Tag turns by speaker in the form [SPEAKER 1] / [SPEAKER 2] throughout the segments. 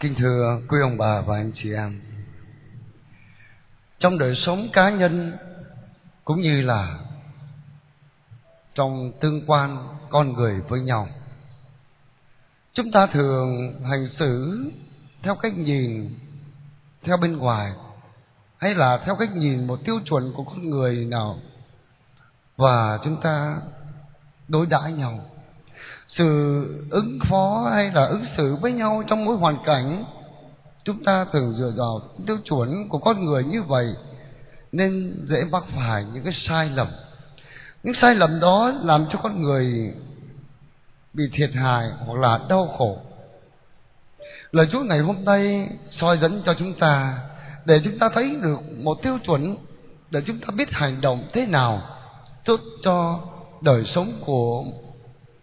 [SPEAKER 1] Kính thưa quý ông bà và anh chị em, Trong đời sống cá nhân Cũng như là Trong tương quan con người với nhau, Chúng ta thường hành xử Theo cách nhìn Theo bên ngoài Hay là theo cách nhìn một tiêu chuẩn của con người nào Và chúng ta đối đãi nhau sự ứng phó hay là ứng xử với nhau trong mỗi hoàn cảnh, chúng ta thường dựa vào tiêu chuẩn của con người như vậy nên dễ mắc phải những cái sai lầm. Những sai lầm đó làm cho con người bị thiệt hại hoặc là đau khổ. Lời chúa ngày hôm nay soi dẫn cho chúng ta để chúng ta thấy được một tiêu chuẩn để chúng ta biết hành động thế nào tốt cho đời sống của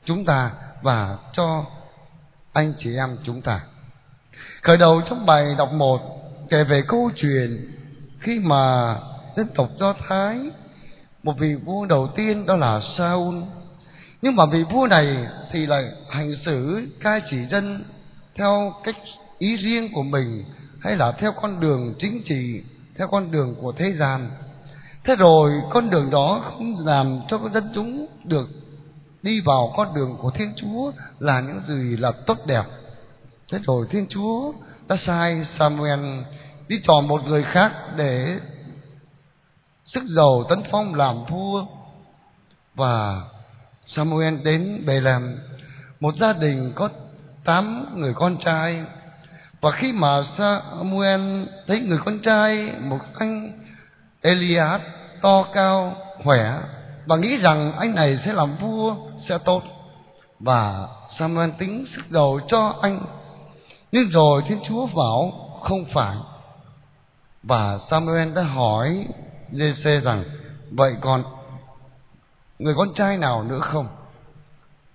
[SPEAKER 1] chúng ta và cho anh chị em chúng ta. Khởi đầu trong bài đọc một, kể về câu chuyện khi mà dân tộc Do Thái, một vị vua đầu tiên đó là Saul nhưng mà vị vua này thì lại hành xử cai trị dân theo cách ý riêng của mình, hay là theo con đường chính trị, theo con đường của thế gian thế rồi con đường đó không làm cho dân chúng được đi vào con đường của Thiên Chúa là những gì là tốt đẹp. Thế rồi Thiên Chúa đã sai Samuel đi chọn một người khác để sức giàu tấn phong làm vua. Và Samuel đến bề làm một gia đình có tám người con trai. Và khi mà Samuel thấy người con trai, một anh Elias to cao, khỏe và nghĩ rằng anh này sẽ làm vua sẽ tốt. Và Samuel tính sức đầu cho anh. Nhưng rồi Thiên Chúa bảo, không phải. Và Samuel đã hỏi giê rằng, vậy còn người con trai nào nữa không?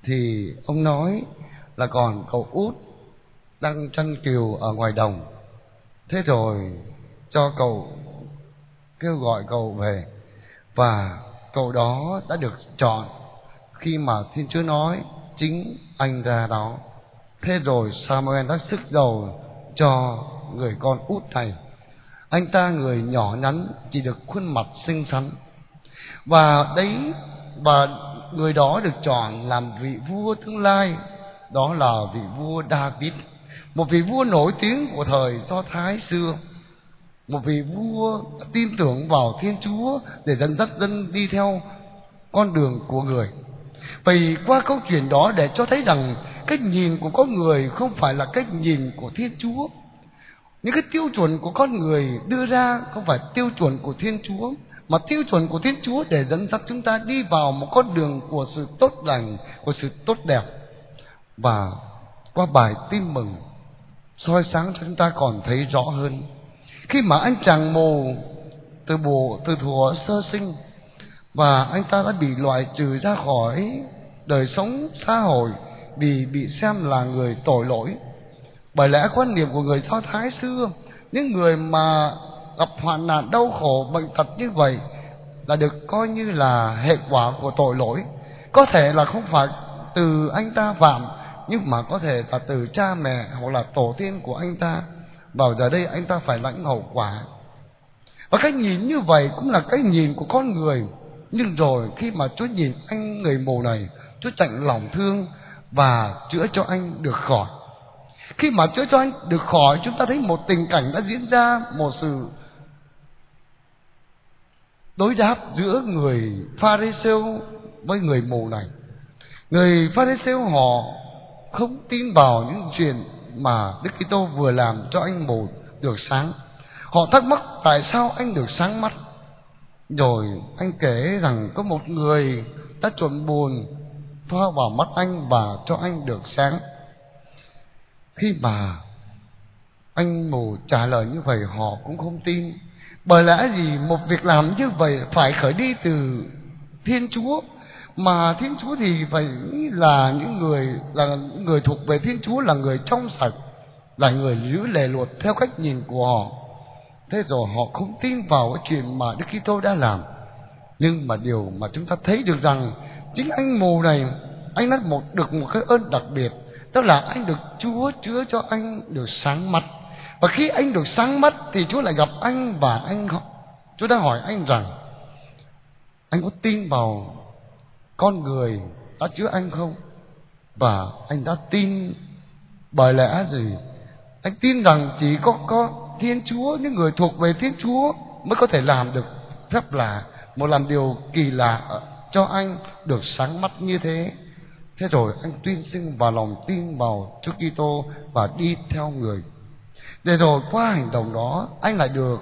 [SPEAKER 1] Thì ông nói là còn cậu út đang chăn kiều ở ngoài đồng. Thế rồi cho cậu kêu gọi cậu về. Và cậu đó đã được chọn khi mà Thiên Chúa nói, chính anh ra đó. Thế rồi Samuel đã sức đầu cho người con út này. Anh ta, người nhỏ nhắn, chỉ được khuôn mặt xinh xắn. Và đấy, và người đó được chọn làm vị vua tương lai đó là vị vua David, một vị vua nổi tiếng của thời Do Thái xưa một vị vua tin tưởng vào Thiên Chúa để dẫn dắt dân đi theo con đường của người vì qua câu chuyện đó để cho thấy rằng cách nhìn của con người không phải là cách nhìn của Thiên Chúa. Những cái tiêu chuẩn của con người đưa ra không phải tiêu chuẩn của Thiên Chúa, mà tiêu chuẩn của Thiên Chúa để dẫn dắt chúng ta đi vào một con đường của sự tốt lành, của sự tốt đẹp. Và qua bài tin mừng soi sáng cho chúng ta còn thấy rõ hơn. Khi mà anh chàng mù từ bộ từ thuở sơ sinh và anh ta đã bị loại trừ ra khỏi đời sống xã hội vì bị xem là người tội lỗi. Bởi lẽ quan niệm của người do thái xưa, những người mà gặp hoạn nạn đau khổ, bệnh tật như vậy là được coi như là hệ quả của tội lỗi. Có thể là không phải từ anh ta phạm, nhưng mà có thể là từ cha mẹ hoặc là tổ tiên của anh ta. Vào giờ đây anh ta phải lãnh hậu quả. Và cái nhìn như vậy cũng là cái nhìn của con người nhưng rồi khi mà Chúa nhìn anh người mù này, Chúa chạnh lòng thương và chữa cho anh được khỏi. Khi mà chữa cho anh được khỏi, chúng ta thấy một tình cảnh đã diễn ra, một sự đối đáp giữa người pha pharisêu với người mù này. Người pha pharisêu họ không tin vào những chuyện mà Đức Kitô vừa làm cho anh mù được sáng. Họ thắc mắc tại sao anh được sáng mắt? Rồi anh kể rằng có một người đã trộn buồn thoa vào mắt anh và cho anh được sáng. Khi mà anh mù trả lời như vậy họ cũng không tin. Bởi lẽ gì một việc làm như vậy phải khởi đi từ Thiên Chúa mà Thiên Chúa thì phải là những người là người thuộc về Thiên Chúa là người trong sạch, là người giữ lề luật theo cách nhìn của họ thế rồi họ không tin vào cái chuyện mà Đức Kitô đã làm. Nhưng mà điều mà chúng ta thấy được rằng, chính anh mù này, anh đã một, được một cái ơn đặc biệt tức là anh được Chúa chứa cho anh được sáng mắt. Và khi anh được sáng mắt thì Chúa lại gặp anh và anh Chúa đã hỏi anh rằng, anh có tin vào con người đã chứa anh không? Và anh đã tin bởi lẽ gì? Anh tin rằng chỉ có có Thiên Chúa, những người thuộc về Thiên Chúa mới có thể làm được rất là, một làm điều kỳ lạ cho anh được sáng mắt như thế. Thế rồi anh tuyên xưng vào lòng tin vào Chúa Kitô và đi theo người. Để rồi qua hành động đó, anh lại được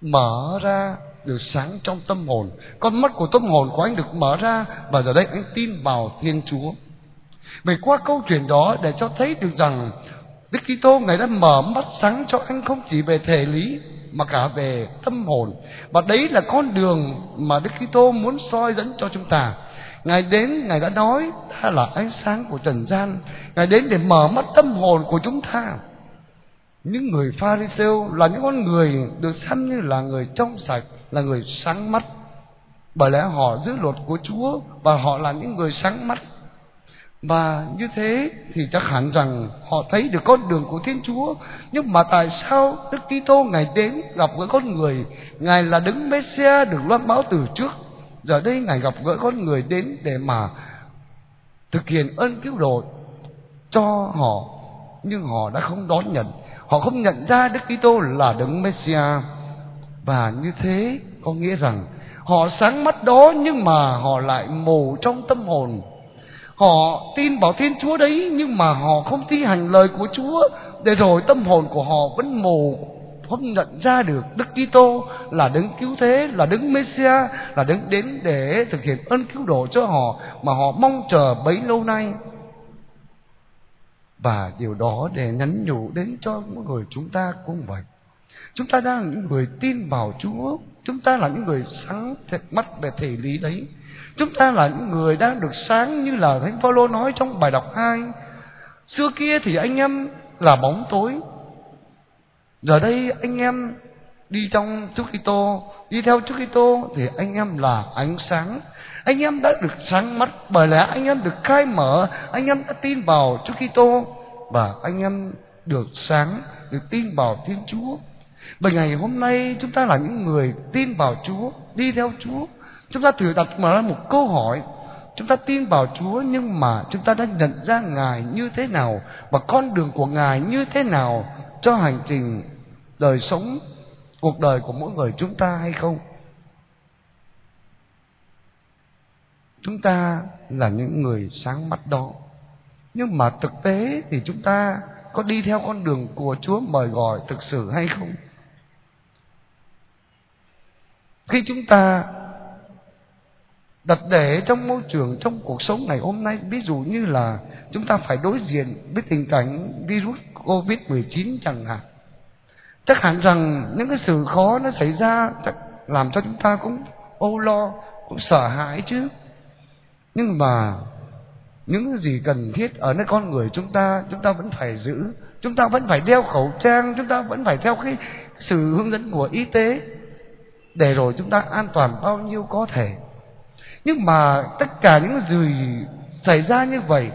[SPEAKER 1] mở ra, được sáng trong tâm hồn. Con mắt của tâm hồn của anh được mở ra và giờ đây anh tin vào Thiên Chúa. Vậy qua câu chuyện đó để cho thấy được rằng Đức Kitô ngài đã mở mắt sáng cho anh không chỉ về thể lý mà cả về tâm hồn và đấy là con đường mà Đức Kitô muốn soi dẫn cho chúng ta Ngài đến, Ngài đã nói ta là ánh sáng của trần gian. Ngài đến để mở mắt tâm hồn của chúng ta. Những người Pharisêu là những con người được xem như là người trong sạch, là người sáng mắt. Bởi lẽ họ giữ luật của Chúa và họ là những người sáng mắt. Và như thế thì chắc hẳn rằng họ thấy được con đường của Thiên Chúa. Nhưng mà tại sao Đức Kitô Ngài đến gặp gỡ con người, Ngài là đứng Messia được loan báo từ trước. Giờ đây ngài gặp gỡ con người đến để mà thực hiện ơn cứu độ cho họ. Nhưng họ đã không đón nhận. Họ không nhận ra đức kitô là đấng messia. Và như thế có nghĩa rằng họ sáng mắt đó nhưng mà họ lại mù trong tâm hồn họ tin vào thiên chúa đấy nhưng mà họ không thi hành lời của chúa để rồi tâm hồn của họ vẫn mù không nhận ra được Đức Kitô là đấng cứu thế, là đấng Messia, là đấng đến để thực hiện ơn cứu độ cho họ mà họ mong chờ bấy lâu nay. Và điều đó để nhắn nhủ đến cho mỗi người chúng ta cũng vậy. Chúng ta đang là những người tin vào Chúa, chúng ta là những người sáng mắt về thể lý đấy. Chúng ta là những người đang được sáng như là Thánh Phaolô nói trong bài đọc 2. Xưa kia thì anh em là bóng tối, giờ đây anh em đi trong Chúa Kitô, đi theo Chúa Kitô thì anh em là ánh sáng. Anh em đã được sáng mắt bởi lẽ anh em được khai mở, anh em đã tin vào Chúa Kitô và anh em được sáng, được tin vào Thiên Chúa. Bởi ngày hôm nay chúng ta là những người tin vào Chúa, đi theo Chúa. Chúng ta thử đặt mà ra một câu hỏi. Chúng ta tin vào Chúa nhưng mà chúng ta đã nhận ra Ngài như thế nào và con đường của Ngài như thế nào cho hành trình đời sống, cuộc đời của mỗi người chúng ta hay không? Chúng ta là những người sáng mắt đó. Nhưng mà thực tế thì chúng ta có đi theo con đường của Chúa mời gọi thực sự hay không? Khi chúng ta đặt để trong môi trường, trong cuộc sống ngày hôm nay, ví dụ như là chúng ta phải đối diện với tình cảnh virus covid 19 chẳng hạn. Chắc hẳn rằng những cái sự khó nó xảy ra chắc làm cho chúng ta cũng âu lo, cũng sợ hãi chứ. Nhưng mà những cái gì cần thiết ở nơi con người chúng ta chúng ta vẫn phải giữ. Chúng ta vẫn phải đeo khẩu trang, chúng ta vẫn phải theo cái sự hướng dẫn của y tế. Để rồi chúng ta an toàn bao nhiêu có thể nhưng mà tất cả những gì xảy ra như vậy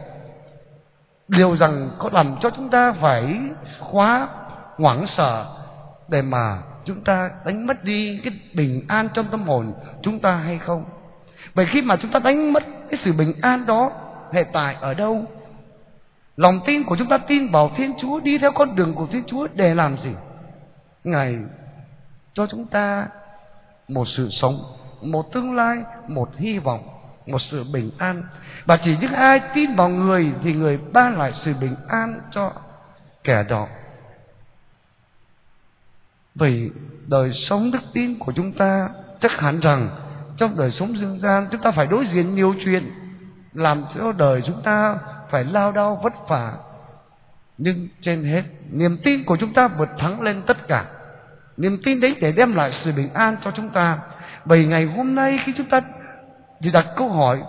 [SPEAKER 1] điều rằng có làm cho chúng ta phải khóa hoảng sợ để mà chúng ta đánh mất đi cái bình an trong tâm hồn chúng ta hay không? Bởi khi mà chúng ta đánh mất cái sự bình an đó, hệ tại ở đâu? Lòng tin của chúng ta tin vào thiên chúa, đi theo con đường của thiên chúa để làm gì? Ngài cho chúng ta một sự sống một tương lai, một hy vọng, một sự bình an. Và chỉ những ai tin vào người thì người ban lại sự bình an cho kẻ đó. Vì đời sống đức tin của chúng ta chắc hẳn rằng trong đời sống dương gian chúng ta phải đối diện nhiều chuyện, làm cho đời chúng ta phải lao đao vất vả. Nhưng trên hết, niềm tin của chúng ta vượt thắng lên tất cả. Niềm tin đấy để đem lại sự bình an cho chúng ta bởi ngày hôm nay khi chúng ta thì đặt câu hỏi,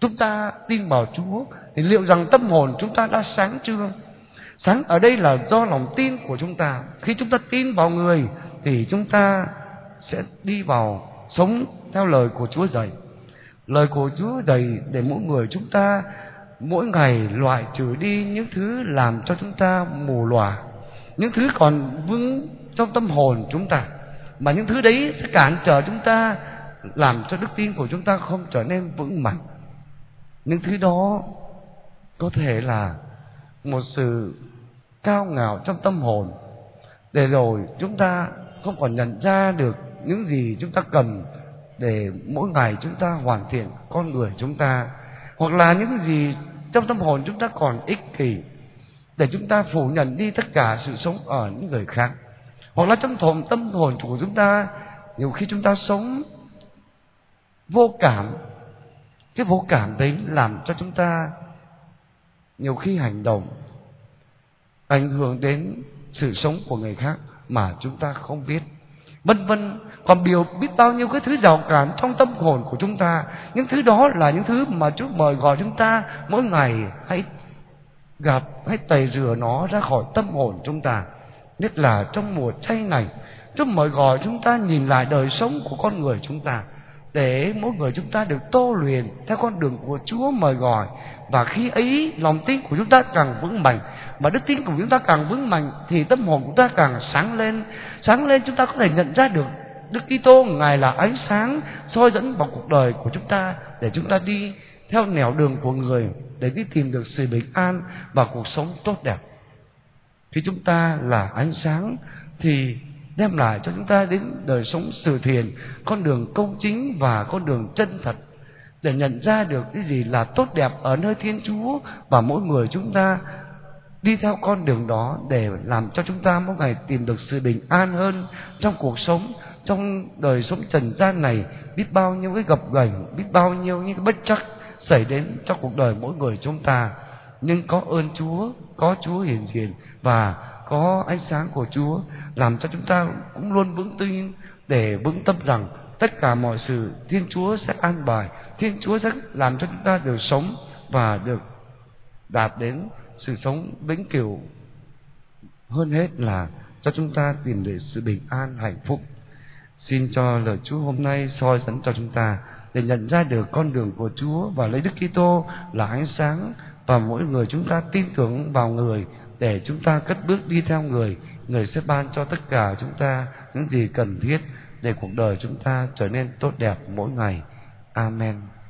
[SPEAKER 1] chúng ta tin vào Chúa, thì liệu rằng tâm hồn chúng ta đã sáng chưa? Sáng ở đây là do lòng tin của chúng ta. Khi chúng ta tin vào người, thì chúng ta sẽ đi vào sống theo lời của Chúa dạy. Lời của Chúa dạy để mỗi người chúng ta mỗi ngày loại trừ đi những thứ làm cho chúng ta mù lòa, những thứ còn vững trong tâm hồn chúng ta mà những thứ đấy sẽ cản trở chúng ta, làm cho đức tin của chúng ta không trở nên vững mạnh. Những thứ đó có thể là một sự cao ngạo trong tâm hồn, để rồi chúng ta không còn nhận ra được những gì chúng ta cần để mỗi ngày chúng ta hoàn thiện con người chúng ta, hoặc là những gì trong tâm hồn chúng ta còn ích kỷ, để chúng ta phủ nhận đi tất cả sự sống ở những người khác hoặc là trong thồn, tâm hồn của chúng ta, nhiều khi chúng ta sống vô cảm. Cái vô cảm đấy làm cho chúng ta nhiều khi hành động ảnh hưởng đến sự sống của người khác mà chúng ta không biết. Vân vân, còn biểu biết bao nhiêu cái thứ rào cản trong tâm hồn của chúng ta. Những thứ đó là những thứ mà Chúa mời gọi chúng ta mỗi ngày hãy gặp, hãy tẩy rửa nó ra khỏi tâm hồn chúng ta nhất là trong mùa chay này. Chúa mời gọi chúng ta nhìn lại đời sống của con người chúng ta, để mỗi người chúng ta được tô luyện theo con đường của Chúa mời gọi. Và khi ấy, lòng tin của chúng ta càng vững mạnh, mà đức tin của chúng ta càng vững mạnh, thì tâm hồn của chúng ta càng sáng lên. Sáng lên chúng ta có thể nhận ra được Đức Kitô, ngài là ánh sáng soi dẫn vào cuộc đời của chúng ta, để chúng ta đi theo nẻo đường của người, để đi tìm được sự bình an và cuộc sống tốt đẹp. Khi chúng ta là ánh sáng thì đem lại cho chúng ta đến đời sống sự thiền, con đường công chính và con đường chân thật. Để nhận ra được cái gì là tốt đẹp ở nơi Thiên Chúa và mỗi người chúng ta đi theo con đường đó để làm cho chúng ta mỗi ngày tìm được sự bình an hơn trong cuộc sống trong đời sống trần gian này. Biết bao nhiêu cái gập ghềnh biết bao nhiêu những cái bất chắc xảy đến trong cuộc đời mỗi người chúng ta. Nhưng có ơn Chúa có Chúa hiện diện và có ánh sáng của Chúa, làm cho chúng ta cũng luôn vững tin để vững tâm rằng tất cả mọi sự Thiên Chúa sẽ an bài, Thiên Chúa sẽ làm cho chúng ta được sống và được đạt đến sự sống vĩnh cửu. Hơn hết là cho chúng ta tìm được sự bình an, hạnh phúc. Xin cho lời Chúa hôm nay soi dẫn cho chúng ta để nhận ra được con đường của Chúa và lấy Đức Kitô là ánh sáng và mỗi người chúng ta tin tưởng vào người để chúng ta cất bước đi theo người. Người sẽ ban cho tất cả chúng ta những gì cần thiết để cuộc đời chúng ta trở nên tốt đẹp mỗi ngày. Amen.